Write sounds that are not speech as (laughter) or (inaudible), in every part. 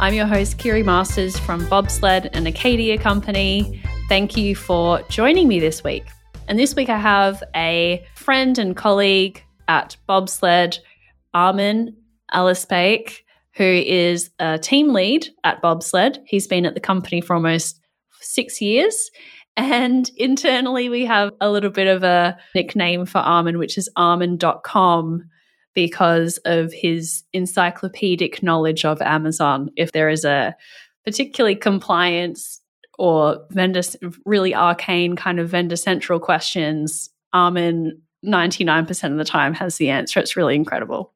I'm your host, Kiri Masters from Bobsled and Acadia Company. Thank you for joining me this week. And this week I have a friend and colleague at Bobsled, Armin Alispaik, who is a team lead at Bobsled. He's been at the company for almost six years. And internally, we have a little bit of a nickname for Armin, which is armin.com because of his encyclopedic knowledge of Amazon. If there is a particularly compliance or vendor really arcane kind of vendor central questions, Armin 99% of the time has the answer. It's really incredible.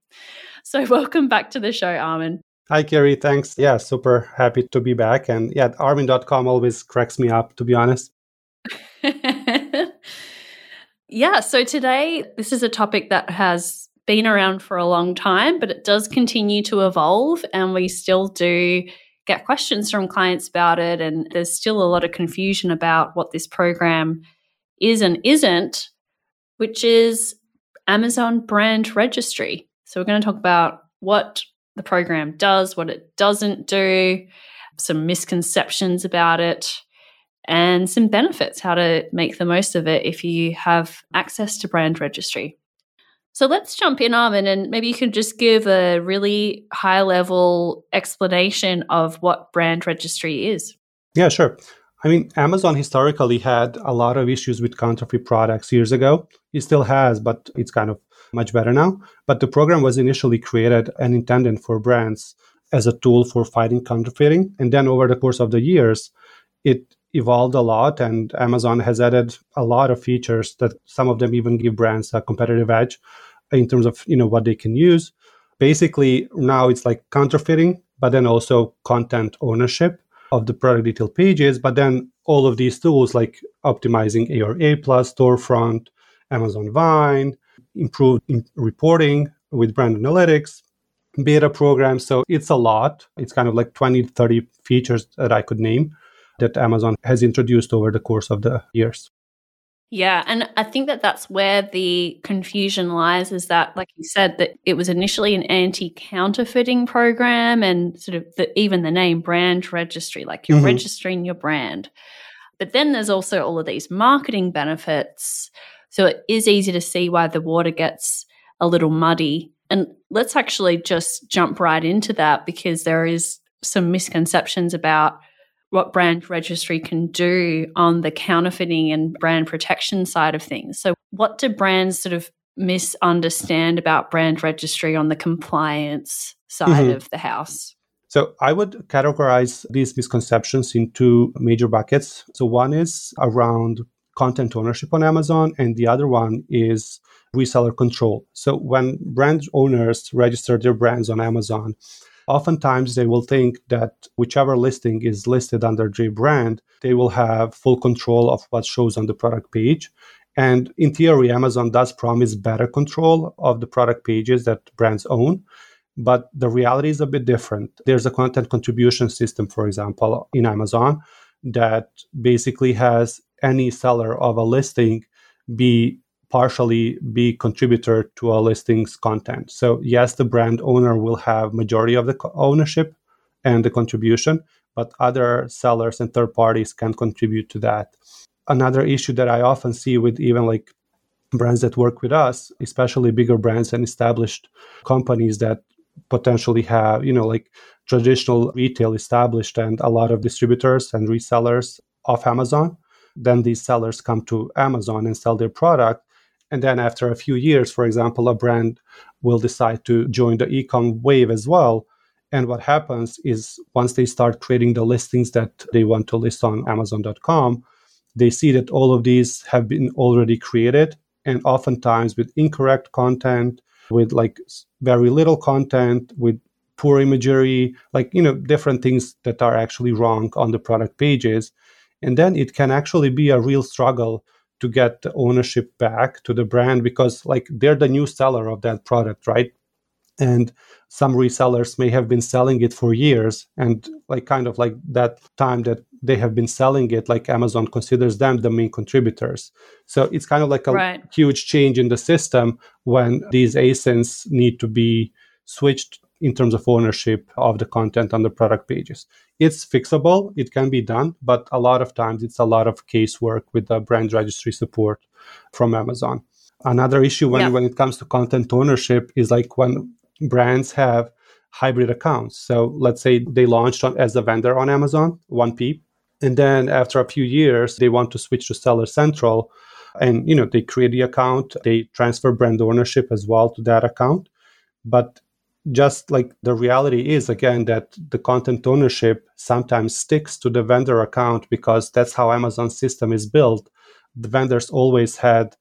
So (laughs) welcome back to the show, Armin. Hi, Kiri. Thanks. Yeah, super happy to be back. And yeah, armin.com always cracks me up, to be honest. (laughs) yeah, so today, this is a topic that has been around for a long time, but it does continue to evolve. And we still do get questions from clients about it. And there's still a lot of confusion about what this program is and isn't, which is Amazon Brand Registry. So we're going to talk about what the program does, what it doesn't do, some misconceptions about it, and some benefits, how to make the most of it if you have access to brand registry. So let's jump in, Armin, and maybe you can just give a really high level explanation of what brand registry is. Yeah, sure. I mean, Amazon historically had a lot of issues with counterfeit products years ago. It still has, but it's kind of much better now. But the program was initially created and intended for brands as a tool for fighting counterfeiting. And then over the course of the years, it evolved a lot and Amazon has added a lot of features that some of them even give brands a competitive edge in terms of you know what they can use. Basically, now it's like counterfeiting, but then also content ownership of the product detail pages. But then all of these tools like optimizing ARA plus storefront, Amazon Vine, improved reporting with brand analytics, beta programs. So it's a lot. It's kind of like 20, 30 features that I could name that Amazon has introduced over the course of the years. Yeah, and I think that that's where the confusion lies is that like you said that it was initially an anti-counterfeiting program and sort of the, even the name brand registry like you're mm-hmm. registering your brand. But then there's also all of these marketing benefits. So it is easy to see why the water gets a little muddy. And let's actually just jump right into that because there is some misconceptions about what brand registry can do on the counterfeiting and brand protection side of things. So, what do brands sort of misunderstand about brand registry on the compliance side mm-hmm. of the house? So, I would categorize these misconceptions in two major buckets. So, one is around content ownership on Amazon, and the other one is reseller control. So, when brand owners register their brands on Amazon, Oftentimes, they will think that whichever listing is listed under J brand, they will have full control of what shows on the product page. And in theory, Amazon does promise better control of the product pages that brands own. But the reality is a bit different. There's a content contribution system, for example, in Amazon that basically has any seller of a listing be partially be contributor to a listing's content. So yes, the brand owner will have majority of the ownership and the contribution, but other sellers and third parties can contribute to that. Another issue that I often see with even like brands that work with us, especially bigger brands and established companies that potentially have, you know, like traditional retail established and a lot of distributors and resellers off Amazon. Then these sellers come to Amazon and sell their product and then after a few years, for example, a brand will decide to join the ecom wave as well. And what happens is once they start creating the listings that they want to list on Amazon.com, they see that all of these have been already created and oftentimes with incorrect content, with like very little content, with poor imagery, like, you know, different things that are actually wrong on the product pages. And then it can actually be a real struggle to get the ownership back to the brand because like they're the new seller of that product, right? And some resellers may have been selling it for years and like kind of like that time that they have been selling it like amazon considers them the main contributors so it's kind of like a right. huge change in the system when these asins need to be switched in terms of ownership of the content on the product pages it's fixable it can be done but a lot of times it's a lot of casework with the brand registry support from amazon another issue when, yeah. when it comes to content ownership is like when brands have hybrid accounts. So let's say they launched on, as a vendor on Amazon, 1P, and then after a few years they want to switch to Seller Central, and you know they create the account, they transfer brand ownership as well to that account, but just like the reality is again that the content ownership sometimes sticks to the vendor account because that's how Amazon's system is built. The vendors always had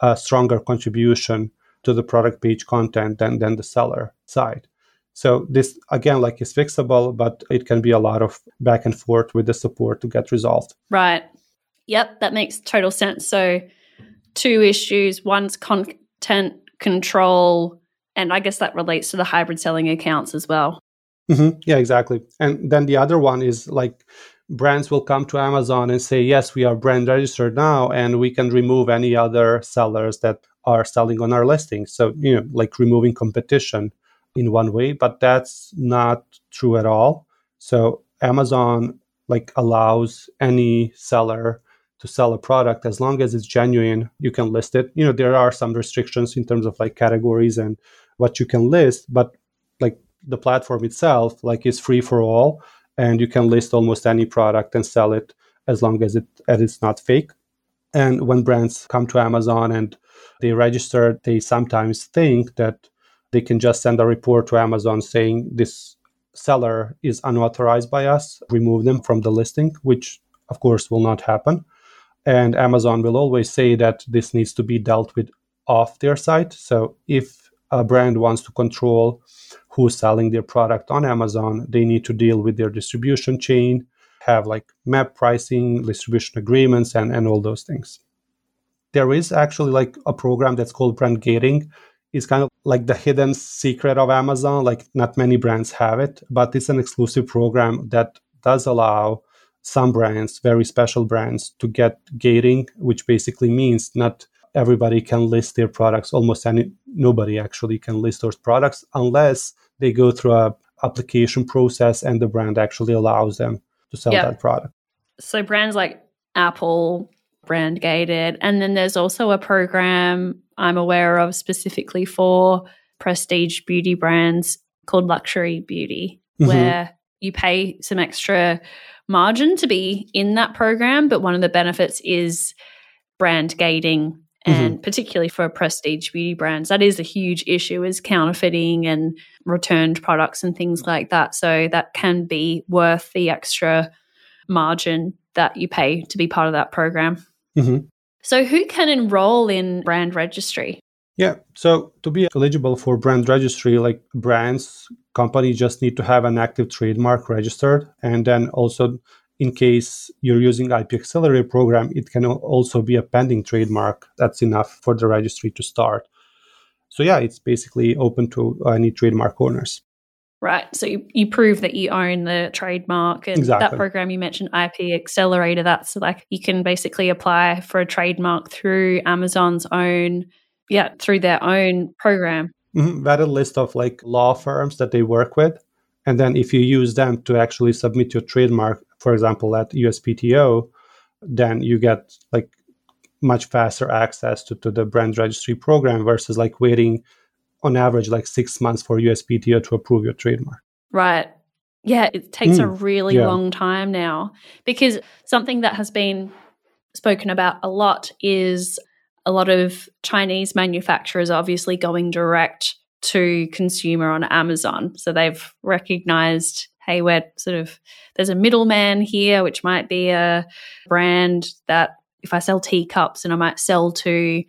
a stronger contribution to the product page content than, than the seller side. So this again, like is fixable, but it can be a lot of back and forth with the support to get resolved. Right. Yep, that makes total sense. So two issues. One's content control, and I guess that relates to the hybrid selling accounts as well. Mm-hmm. Yeah, exactly. And then the other one is like brands will come to Amazon and say, yes, we are brand registered now, and we can remove any other sellers that are selling on our listing. So, you know, like removing competition in one way, but that's not true at all. So, Amazon like allows any seller to sell a product as long as it's genuine you can list it you know there are some restrictions in terms of like categories and what you can list but like the platform itself like is free for all and you can list almost any product and sell it as long as it as it's not fake and when brands come to amazon and they register, they sometimes think that they can just send a report to Amazon saying this seller is unauthorized by us, remove them from the listing, which of course will not happen. And Amazon will always say that this needs to be dealt with off their site. So if a brand wants to control who's selling their product on Amazon, they need to deal with their distribution chain, have like map pricing, distribution agreements, and, and all those things. There is actually like a program that's called brand gating. It's kind of like the hidden secret of amazon like not many brands have it but it's an exclusive program that does allow some brands very special brands to get gating which basically means not everybody can list their products almost any nobody actually can list those products unless they go through a application process and the brand actually allows them to sell that product so brands like apple brand gated. And then there's also a program I'm aware of specifically for prestige beauty brands called Luxury Beauty, mm-hmm. where you pay some extra margin to be in that program. But one of the benefits is brand gating. And mm-hmm. particularly for prestige beauty brands, that is a huge issue is counterfeiting and returned products and things like that. So that can be worth the extra margin that you pay to be part of that program. Mm-hmm. So, who can enroll in brand registry? Yeah. So, to be eligible for brand registry, like brands, companies just need to have an active trademark registered. And then also, in case you're using IP Accelerator program, it can also be a pending trademark. That's enough for the registry to start. So, yeah, it's basically open to any trademark owners right? So you, you prove that you own the trademark and exactly. that program you mentioned, IP Accelerator, that's like you can basically apply for a trademark through Amazon's own, yeah, through their own program. Mm-hmm. That a list of like law firms that they work with. And then if you use them to actually submit your trademark, for example, at USPTO, then you get like much faster access to, to the brand registry program versus like waiting on average like six months for USPTO to approve your trademark. Right. Yeah, it takes mm, a really yeah. long time now because something that has been spoken about a lot is a lot of Chinese manufacturers obviously going direct to consumer on Amazon. So they've recognized, hey, we're sort of, there's a middleman here, which might be a brand that if I sell teacups and I might sell to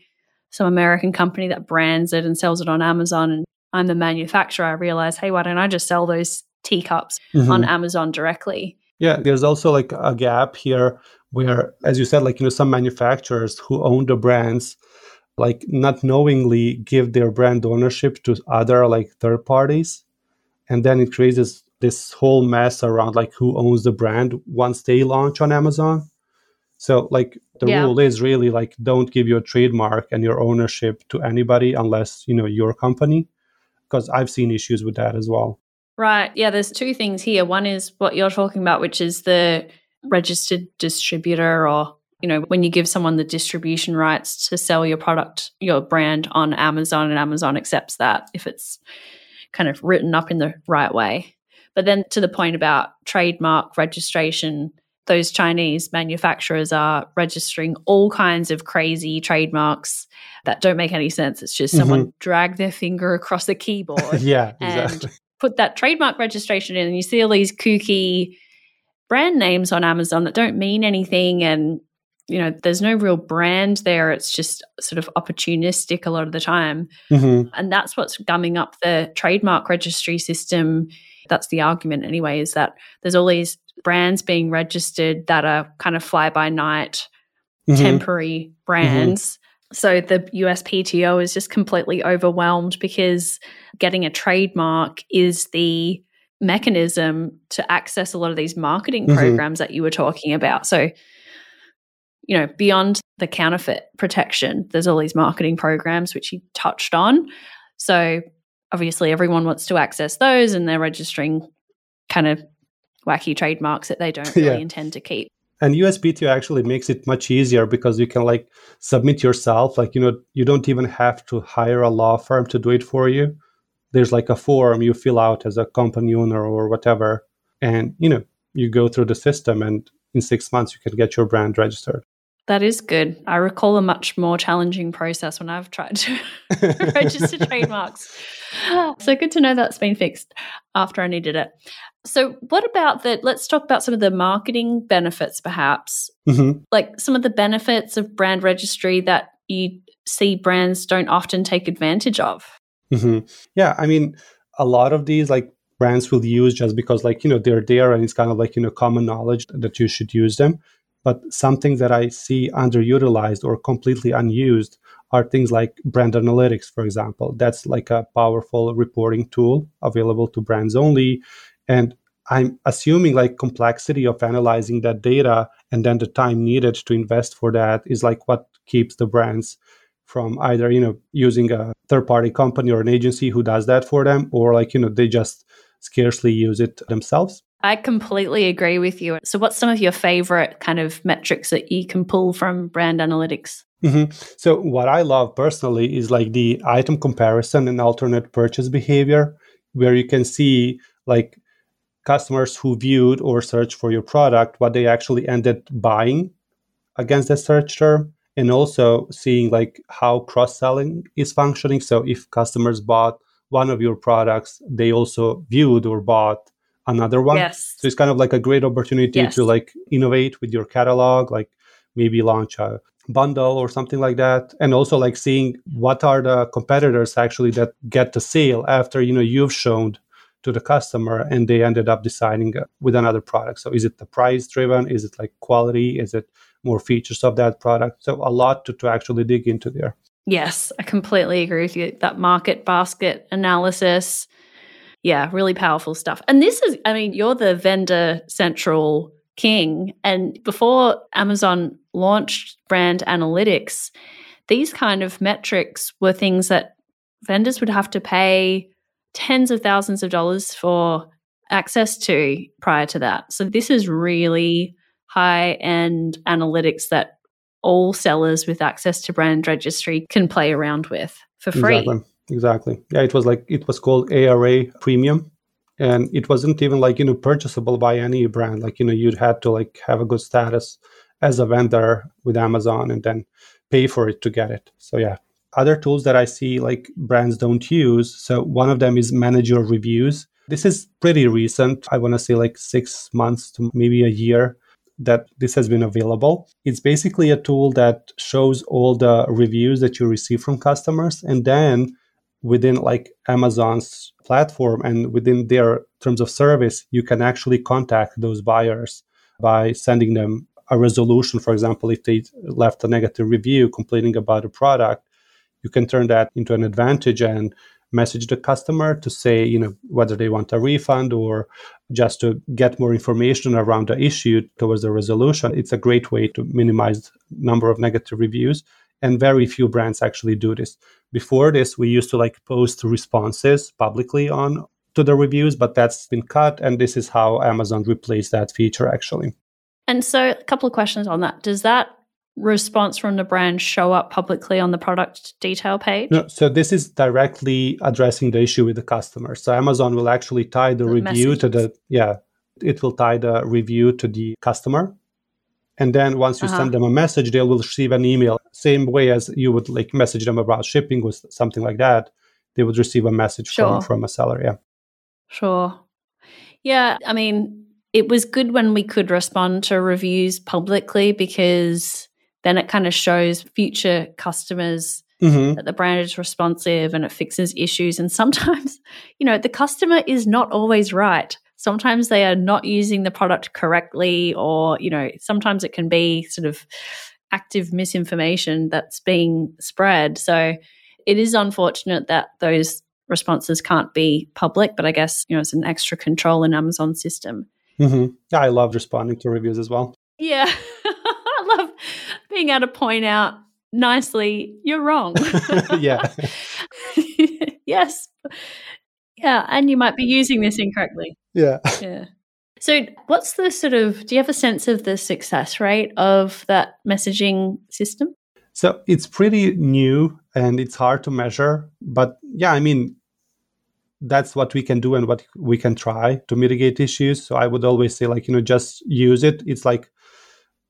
some American company that brands it and sells it on Amazon and I'm the manufacturer, I realize, hey, why don't I just sell those teacups mm-hmm. on Amazon directly? Yeah, there's also like a gap here where, as you said, like, you know, some manufacturers who own the brands, like not knowingly give their brand ownership to other like third parties. And then it creates this whole mess around like who owns the brand once they launch on Amazon. So like the yeah. rule is really like don't give your trademark and your ownership to anybody unless, you know, your company. Because I've seen issues with that as well. Right. Yeah, there's two things here. One is what you're talking about, which is the registered distributor or you know when you give someone the distribution rights to sell your product your brand on Amazon and Amazon accepts that if it's kind of written up in the right way but then to the point about trademark registration those Chinese manufacturers are registering all kinds of crazy trademarks that don't make any sense. It's just someone mm-hmm. dragged their finger across a keyboard (laughs) yeah, and exactly. put that trademark registration in, and you see all these kooky brand names on Amazon that don't mean anything and you know there's no real brand there it's just sort of opportunistic a lot of the time mm-hmm. and that's what's gumming up the trademark registry system that's the argument anyway is that there's all these brands being registered that are kind of fly by night mm-hmm. temporary brands mm-hmm. so the USPTO is just completely overwhelmed because getting a trademark is the mechanism to access a lot of these marketing mm-hmm. programs that you were talking about. So, you know, beyond the counterfeit protection, there's all these marketing programs which you touched on. So, obviously, everyone wants to access those and they're registering kind of wacky trademarks that they don't (laughs) really yeah. intend to keep. And USPTO actually makes it much easier because you can like submit yourself. Like, you know, you don't even have to hire a law firm to do it for you there's like a form you fill out as a company owner or whatever and you know you go through the system and in six months you can get your brand registered that is good. I recall a much more challenging process when I've tried to (laughs) register (laughs) trademarks. So good to know that's been fixed after I needed it. So, what about that? Let's talk about some of the marketing benefits, perhaps. Mm-hmm. Like some of the benefits of brand registry that you see brands don't often take advantage of. Mm-hmm. Yeah, I mean, a lot of these like brands will use just because like you know they're there and it's kind of like you know common knowledge that you should use them. But something that I see underutilized or completely unused are things like brand analytics, for example. That's like a powerful reporting tool available to brands only. And I'm assuming like complexity of analyzing that data and then the time needed to invest for that is like what keeps the brands from either you know using a third party company or an agency who does that for them or like you know they just scarcely use it themselves I completely agree with you. So, what's some of your favorite kind of metrics that you can pull from brand analytics? Mm-hmm. So, what I love personally is like the item comparison and alternate purchase behavior, where you can see like customers who viewed or searched for your product, what they actually ended buying against the search term, and also seeing like how cross selling is functioning. So if customers bought one of your products, they also viewed or bought another one. Yes. So it's kind of like a great opportunity yes. to like innovate with your catalog, like maybe launch a bundle or something like that and also like seeing what are the competitors actually that get the sale after you know you've shown to the customer and they ended up deciding uh, with another product so is it the price driven is it like quality is it more features of that product. So a lot to, to actually dig into there. Yes, I completely agree with you. That market basket analysis. Yeah, really powerful stuff. And this is, I mean, you're the vendor central king. And before Amazon launched brand analytics, these kind of metrics were things that vendors would have to pay tens of thousands of dollars for access to prior to that. So this is really high end analytics that all sellers with access to brand registry can play around with for free. Exactly. Exactly. Yeah, it was like it was called ARA Premium and it wasn't even like you know purchasable by any brand like you know you'd had to like have a good status as a vendor with Amazon and then pay for it to get it. So yeah, other tools that I see like brands don't use. So one of them is manage your reviews. This is pretty recent. I want to say like 6 months to maybe a year that this has been available. It's basically a tool that shows all the reviews that you receive from customers and then within like Amazon's platform and within their terms of service, you can actually contact those buyers by sending them a resolution. For example, if they left a negative review complaining about a product, you can turn that into an advantage and message the customer to say, you know, whether they want a refund or just to get more information around the issue towards the resolution. It's a great way to minimize number of negative reviews. And very few brands actually do this. Before this, we used to like post responses publicly on to the reviews, but that's been cut. And this is how Amazon replaced that feature actually. And so, a couple of questions on that. Does that response from the brand show up publicly on the product detail page? No, so this is directly addressing the issue with the customer. So Amazon will actually tie the, the review messages. to the yeah, it will tie the review to the customer. And then once you uh-huh. send them a message, they will receive an email. Same way as you would like message them about shipping or something like that. They would receive a message sure. from, from a seller. Yeah. Sure. Yeah. I mean, it was good when we could respond to reviews publicly because then it kind of shows future customers mm-hmm. that the brand is responsive and it fixes issues. And sometimes, (laughs) you know, the customer is not always right. Sometimes they are not using the product correctly, or, you know, sometimes it can be sort of active misinformation that's being spread. So it is unfortunate that those responses can't be public, but I guess, you know, it's an extra control in Amazon system. Mm-hmm. I love responding to reviews as well. Yeah. (laughs) I love being able to point out nicely, you're wrong. (laughs) yeah. (laughs) yes. Yeah. And you might be using this incorrectly. Yeah. (laughs) Yeah. So, what's the sort of, do you have a sense of the success rate of that messaging system? So, it's pretty new and it's hard to measure. But yeah, I mean, that's what we can do and what we can try to mitigate issues. So, I would always say, like, you know, just use it. It's like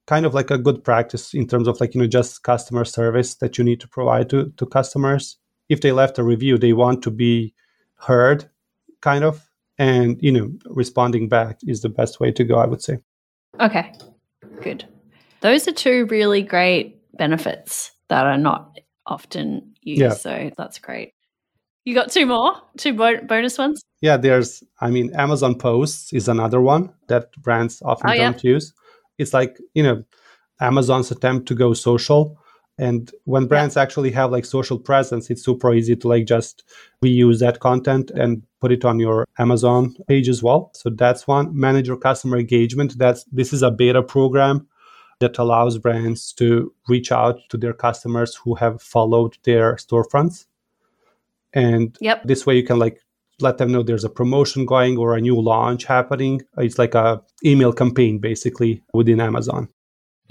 kind of like a good practice in terms of like you know just customer service that you need to provide to to customers if they left a review they want to be heard kind of and you know responding back is the best way to go i would say. Okay good. Those are two really great benefits that are not often used yeah. so that's great. You got two more? Two bo- bonus ones? Yeah there's i mean amazon posts is another one that brands often oh, don't yeah. use. It's like you know amazon's attempt to go social and when brands yeah. actually have like social presence it's super easy to like just reuse that content and put it on your amazon page as well so that's one manage your customer engagement that's this is a beta program that allows brands to reach out to their customers who have followed their storefronts and yep. this way you can like let them know there's a promotion going or a new launch happening. It's like a email campaign basically within Amazon.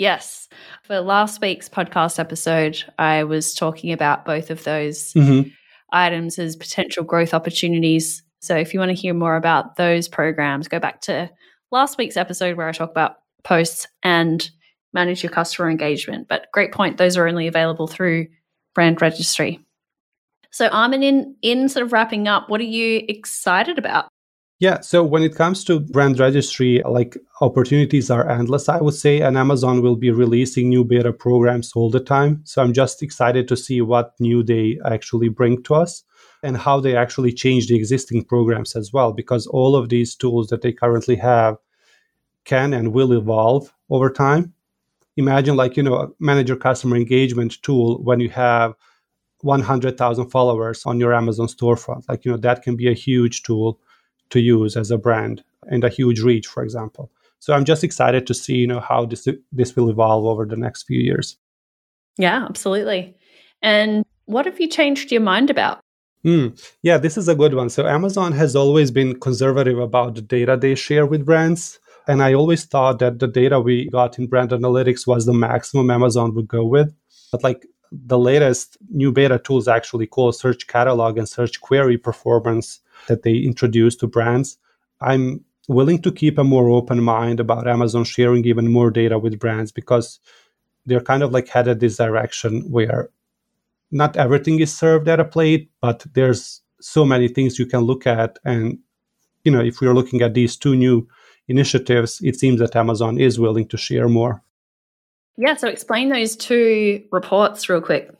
Yes. For last week's podcast episode, I was talking about both of those mm-hmm. items as potential growth opportunities. So if you want to hear more about those programs, go back to last week's episode where I talk about posts and manage your customer engagement. But great point, those are only available through brand registry. So, Armin, in in sort of wrapping up, what are you excited about? Yeah, so when it comes to brand registry, like opportunities are endless, I would say, and Amazon will be releasing new beta programs all the time. So I'm just excited to see what new they actually bring to us and how they actually change the existing programs as well, because all of these tools that they currently have can and will evolve over time. Imagine, like, you know, a manager customer engagement tool when you have 100,000 followers on your Amazon storefront. Like, you know, that can be a huge tool to use as a brand and a huge reach, for example. So I'm just excited to see, you know, how this this will evolve over the next few years. Yeah, absolutely. And what have you changed your mind about? Mm, yeah, this is a good one. So Amazon has always been conservative about the data they share with brands. And I always thought that the data we got in brand analytics was the maximum Amazon would go with. But like the latest new beta tools actually call search catalog and search query performance that they introduce to brands. I'm willing to keep a more open mind about Amazon sharing even more data with brands because they're kind of like headed this direction where not everything is served at a plate, but there's so many things you can look at. And, you know, if we're looking at these two new initiatives, it seems that Amazon is willing to share more. Yeah, so explain those two reports real quick.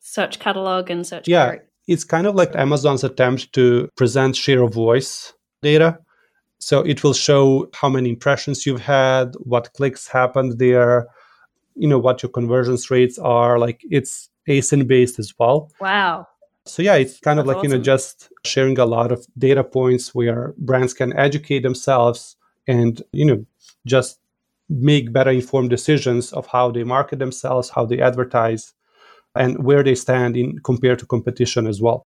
Search catalog and search yeah. It's kind of like Amazon's attempt to present share of voice data. So it will show how many impressions you've had, what clicks happened there, you know, what your conversions rates are. Like it's ASIN based as well. Wow. So yeah, it's kind of That's like, you know, just sharing a lot of data points where brands can educate themselves and, you know, just make better informed decisions of how they market themselves, how they advertise, and where they stand in compared to competition as well.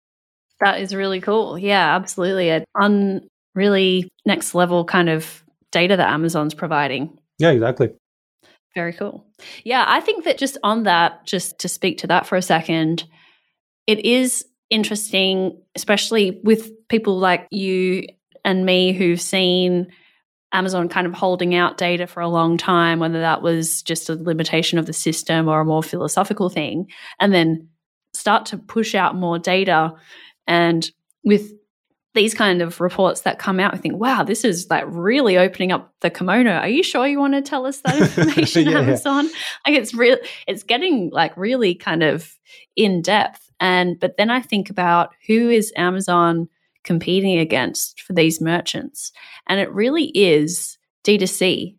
That is really cool. Yeah, absolutely. A on really next level kind of data that Amazon's providing. Yeah, exactly. Very cool. Yeah, I think that just on that, just to speak to that for a second, it is interesting, especially with people like you and me who've seen Amazon kind of holding out data for a long time, whether that was just a limitation of the system or a more philosophical thing, and then start to push out more data. And with these kind of reports that come out, we think, wow, this is like really opening up the kimono. Are you sure you want to tell us that (laughs) information, Yeah. Amazon? Like it's real it's getting like really kind of in depth. And but then I think about who is Amazon competing against for these merchants? And it really is D2C.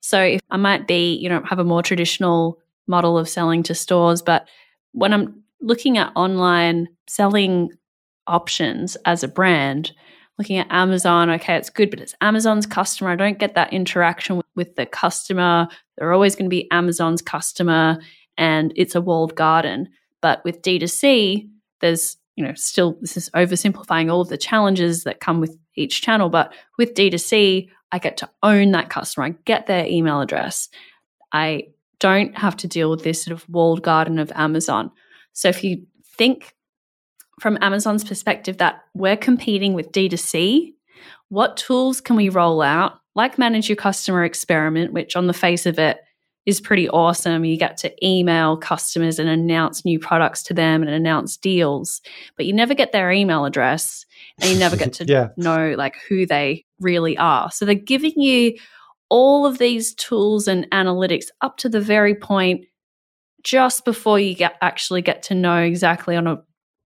So if I might be, you know, have a more traditional model of selling to stores, but when I'm looking at online selling options as a brand, looking at Amazon, okay, it's good, but it's Amazon's customer. I don't get that interaction with, the customer. They're always going to be Amazon's customer and it's a walled garden. But with D2C, there's, you know, still this is oversimplifying all of the challenges that come with each channel. But with D2C, I get to own that customer. I get their email address. I don't have to deal with this sort of walled garden of Amazon. So if you think from Amazon's perspective that we're competing with D2C, what tools can we roll out, like Manage Your Customer Experiment, which on the face of it is pretty awesome. You get to email customers and announce new products to them and announce deals, but you never get their email address and you never get (laughs) to Yeah. know like who they really are. So they're giving you all of these tools and analytics up to the very point just before you get actually get to know exactly on an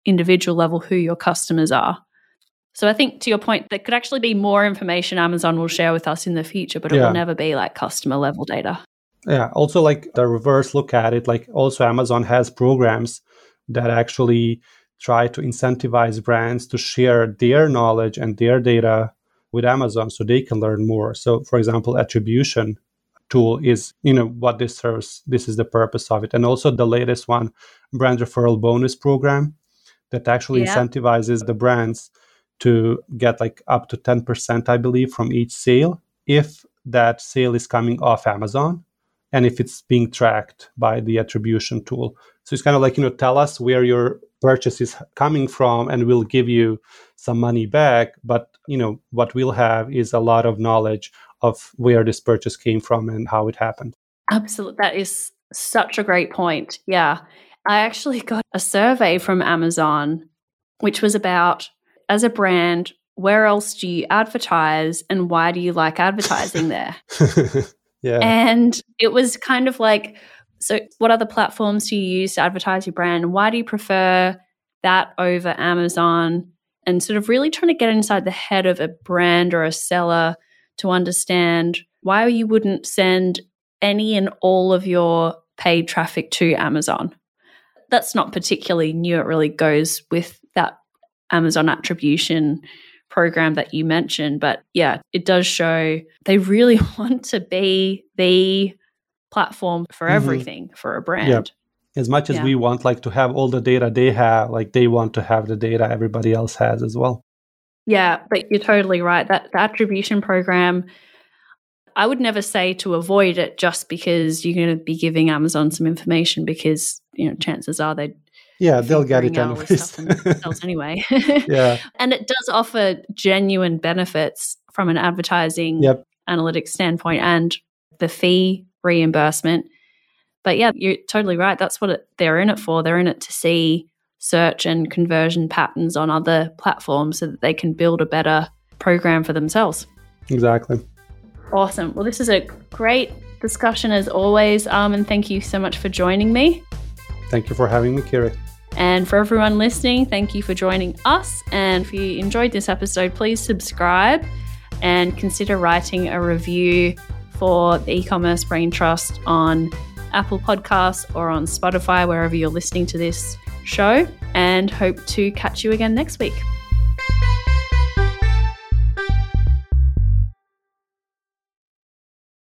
individual level who your customers are. So I think to your point, there could actually be more information Amazon will share with us in the future, but it Yeah. will never be like customer level data. Yeah. Also, like the reverse look at it, like also Amazon has programs that actually try to incentivize brands to share their knowledge and their data with Amazon so they can learn more. So, for example, attribution tool is, you know, what this serves. This is the purpose of it. And also the latest one, brand referral bonus program that actually Yeah. incentivizes the brands to get like up to 10%, I believe, from each sale if that sale is coming off Amazon and if it's being tracked by the attribution tool. So it's kind of like, you know, tell us where your purchase is coming from and we'll give you some money back. But, you know, what we'll have is a lot of knowledge of where this purchase came from and how it happened. Absolutely. That is such a great point. Yeah. I actually (laughs) got a survey from Amazon, which was about as a brand, where else do you advertise and why do you like advertising (laughs) there? (laughs) yeah. And it was kind of like, so what other platforms do you use to advertise your brand? And why do you prefer that over Amazon? And sort of really trying to get inside the head of a brand or a seller to understand why you wouldn't send any and all of your paid traffic to Amazon. That's not particularly new. It really goes with that Amazon attribution program that you mentioned. But yeah, it does show they really (laughs) want to be the platform for Mhm. everything for a brand. as much as Yeah. we want like to have all the data they have, like they want to have the data everybody else has as well. Yeah, but you're totally right. That the attribution program, I would never say to avoid it just because you're going to be giving Amazon some information because you know chances are they Yeah, they'll get it figuring out all anyways. (laughs) anyway. yeah. (laughs) and it does offer genuine benefits from an advertising Yep. analytics standpoint and the fee reimbursement. But yeah, you're totally right. That's what it, they're in it for. They're in it to see search and conversion patterns on other platforms so that they can build a better program for themselves. Exactly. Awesome. Well, this is a great discussion as always. Um, and thank you so much for joining me. Thank you for having me, Kiri. And for everyone listening, thank you for joining us. And if you enjoyed this episode, please subscribe and consider writing a review for the e commerce brain trust on Apple Podcasts or on Spotify, wherever you're listening to this show. And hope to catch you again next week.